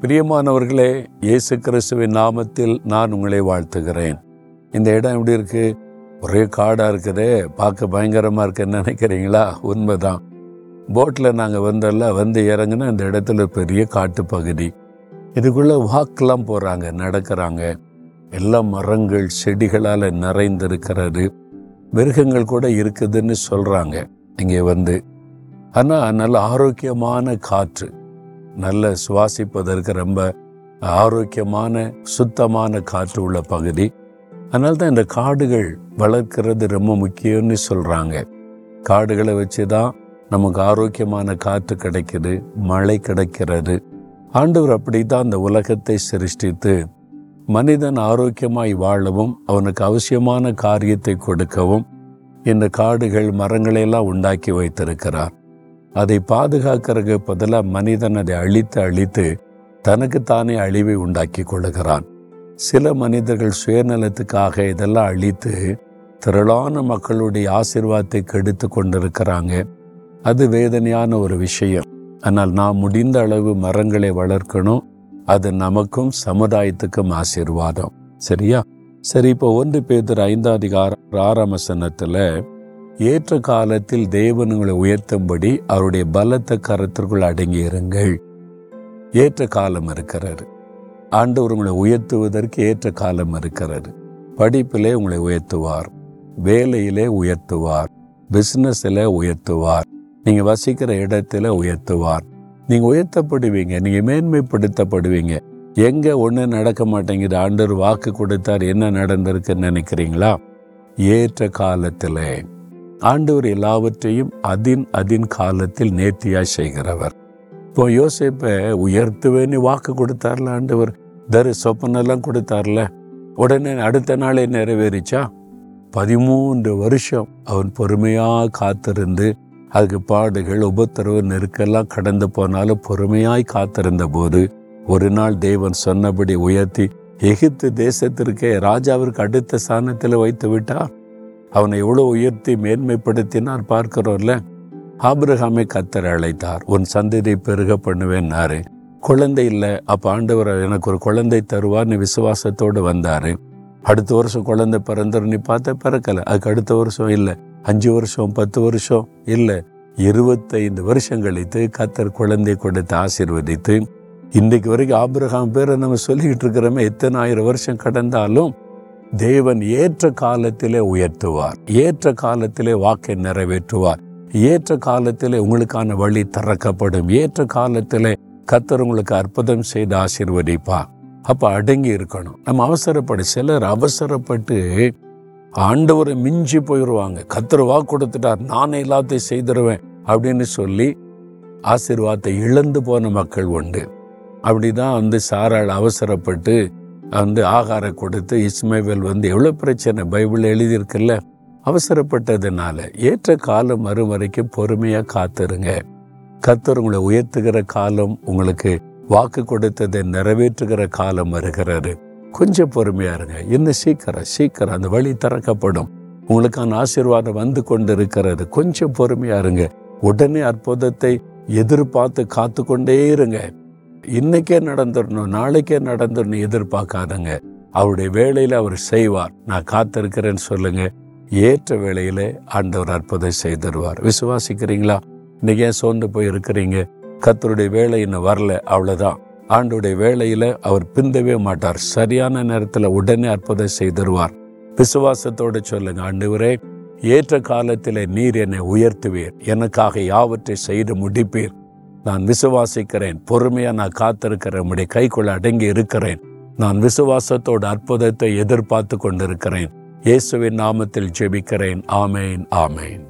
பிரியமானவர்களே இயேசு கிறிஸ்துவின் நாமத்தில் நான் உங்களை வாழ்த்துகிறேன். இந்த இடம் எப்படி இருக்கு? ஒரே காடாக இருக்குதே. பார்க்க பயங்கரமாக இருக்குன்னு நினைக்கிறீங்களா? உண்மைதான். போட்டில் நாங்கள் வந்தெல்லாம் வந்து இறங்கினா இந்த இடத்துல ஒரு பெரிய காட்டு பகுதி. இதுக்குள்ளே வாக்கெலாம் போகிறாங்க நடக்கிறாங்க. எல்லா மரங்கள் செடிகளால் நிறைந்திருக்கிறது. மிருகங்கள் கூட இருக்குதுன்னு சொல்கிறாங்க இங்கே வந்து. ஆனால் நல்ல ஆரோக்கியமான காற்று. நல்ல சுவாசிப்பதற்கு ரொம்ப ஆரோக்கியமான சுத்தமான காற்று உள்ள பகுதி. அதனால தான் இந்த காடுகள் வளர்க்கிறது ரொம்ப முக்கியம்னு சொல்கிறாங்க காடுகளை வச்சு தான் நமக்கு ஆரோக்கியமான காற்று கிடைக்குது மழை கிடைக்கிறது. ஆண்டவர் அப்படி தான் அந்த உலகத்தை சிருஷ்டித்து மனிதன் ஆரோக்கியமாய் வாழவும் அவனுக்கு அவசியமான காரியத்தை கொடுக்கவும் இந்த காடுகள் மரங்களை எல்லாம் உண்டாக்கி வைத்திருக்கிறார். அதை பாதுகாக்கிறதுக்கு பதிலாக மனிதன் அதை அழித்து அழித்து தனக்குத்தானே அழிவை உண்டாக்கி கொள்ளுகிறான். சில மனிதர்கள் சுயநலத்துக்காக இதெல்லாம் அழித்து திரளான மக்களுடைய ஆசிர்வாதத்தை கெடுத்து கொண்டிருக்கிறாங்க. அது வேதனையான ஒரு விஷயம். ஆனால் நாம் முடிந்த அளவு மரங்களை வளர்க்கணும். அது நமக்கும் சமுதாயத்துக்கும் ஆசீர்வாதம். சரியா? சரி இப்போ ஒன்று பேர் ஐந்தாவது ஆறாம் வசனத்துல ஏற்ற காலத்தில் தேவன் உங்களை உயர்த்தும்படி அவருடைய பலத்த கரத்திற்குள் அடங்கி இருங்கள் ஏற்ற காலம் இருக்கிறாரு ஆண்டவர் உங்களை உயர்த்துவதற்கு ஏற்ற காலம் இருக்கிறாரு படிப்பிலே உங்களை உயர்த்துவார். வேலையிலே உயர்த்துவார். பிஸ்னஸில் உயர்த்துவார். நீங்கள் வசிக்கிற இடத்துல உயர்த்துவார். நீங்கள் உயர்த்தப்படுவீங்க. நீங்கள் மேன்மைப்படுத்தப்படுவீங்க. எங்கே ஒன்று நடக்க மாட்டேங்குது. ஆண்டவர் வாக்கு கொடுத்தார். என்ன நடந்திருக்குன்னு நினைக்கிறீங்களா? ஏற்ற காலத்தில். ஆண்டவர் எல்லாவற்றையும் அதின் அதின் காலத்தில் நேர்த்தியாய் செய்கிறவர். இப்போ யோசிப்பை உயர்த்துவேன்னு வாக்கு கொடுத்தார்ல ஆண்டவர்? தரு சொப்பனெல்லாம் கொடுத்தார்ல? உடனே அடுத்த நாளே நிறைவேறிச்சா? பதிமூன்று வருஷம் அவன் பொறுமையாக காத்திருந்து அதுக்கு பாடுகள் உபத்திரவு நெருக்கெல்லாம் கடந்து போனாலும் பொறுமையாய் காத்திருந்த போது ஒரு நாள் தேவன் சொன்னபடி உயர்த்தி எகிப்து தேசத்திற்கே ராஜாவிற்கு அடுத்த ஸ்தானத்தில் வைத்து விட்டார். அவனை எவ்வளோ உயர்த்தி மேன்மைப்படுத்தினார் பார்க்கிறோம்ல ஆபிரகாமை கத்தர் அழைத்தார். உன் சந்ததியை பெருக பண்ணுவேன்னாரு குழந்தை இல்லை. அப்போ ஆண்டவர் எனக்கு ஒரு குழந்தை தருவார்னு விசுவாசத்தோடு வந்தார். அடுத்த வருஷம் குழந்தை பிறந்தர் நீ பார்த்த பிறக்கலை. அதுக்கு அடுத்த வருஷம் இல்லை. அஞ்சு வருஷம் பத்து வருஷம் இல்லை. இருபத்தைந்து வருஷம் கழித்து கத்தர் குழந்தை கொடுத்து ஆசீர்வதித்து இன்றைக்கு வரைக்கும் ஆபிரகாம் பேரை நம்ம சொல்லிக்கிட்டு இருக்கிறோமே. எத்தனை ஆயிரம் வருஷம் கடந்தாலும் தேவன் ஏற்ற காலத்திலே உயர்த்துவார். ஏற்ற காலத்திலே வாக்கை நிறைவேற்றுவார். ஏற்ற காலத்திலே உங்களுக்கான வழி திறக்கப்படும். ஏற்ற காலத்திலே கத்தர் உங்களுக்கு அற்புதம் செய்து ஆசீர்வதிப்பார். அப்ப அடங்கி இருக்கணும். நம்ம அவசரப்படு. சிலர் அவசரப்பட்டு ஆண்டவரை மிஞ்சி போயிடுவாங்க கத்தர் வாக்கு கொடுத்துட்டார். நானே எல்லாத்தையும் செய்திருவேன் அப்படின்னு சொல்லி ஆசீர்வாதத்தை இழந்து போன மக்கள் உண்டு. அப்படிதான் வந்து சாராள் அவசரப்பட்டு வந்து ஆகாரம் கொடுத்து இஸ்மேவேல் வந்து எவ்வளோ பிரச்சனை பைபிள் எழுதியிருக்குல்ல? அவசரப்பட்டதுனால ஏற்ற காலம் வரும் வரைக்கும் பொறுமையாக காத்துருங்க. கத்தர் உங்களை உயர்த்துகிற காலம் உங்களுக்கு வாக்கு கொடுத்ததை நிறைவேற்றுகிற காலம் வருகிறாரு கொஞ்சம் பொறுமையா இருங்க. இன்னும் சீக்கிரம் சீக்கிரம் அந்த வழி திறக்கப்படும். உங்களுக்கான ஆசீர்வாதம் வந்து கொண்டு இருக்கிறது கொஞ்சம் பொறுமையா இருங்க. உடனே அற்புதத்தை எதிர்பார்த்து காத்து கொண்டே இருங்க. இன்னைக்கே நடந்துடணும் நாளைக்கே நடந்துடணும் எதிர்பார்க்காதங்க. அவருடைய வேலையில அவர் செய்வார். நான் காத்திருக்கிறேன்னு சொல்லுங்க. ஏற்ற வேலையில ஆண்டவர் அற்புதம் செய்திருவார். விசுவாசிக்கிறீங்களா? இன்னைக்கு ஏன் சோர்ந்து போய் இருக்கிறீங்க கத்தருடைய வேலை இன்னும் வரல அவ்வளவுதான். ஆண்டுடைய வேலையில அவர் பிந்தவே மாட்டார். சரியான நேரத்துல உடனே அற்புதம் செய்திருவார். விசுவாசத்தோடு சொல்லுங்க ஆண்டவரே ஏற்ற காலத்திலே நீர் என்னை உயர்த்துவீர். எனக்காக யாவற்றை செய்து முடிப்பீர். நான் விசுவாசிக்கிறேன் பொறுமையாக நான் காத்திருக்கிறேன் உடைய கைக்குள்ள அடங்கி இருக்கிறேன். நான் விசுவாசத்தோட அற்புதத்தை எதிர்பார்த்து கொண்டிருக்கிறேன். இயேசுவின் நாமத்தில் ஜெபிக்கிறேன். ஆமேன் ஆமேன்.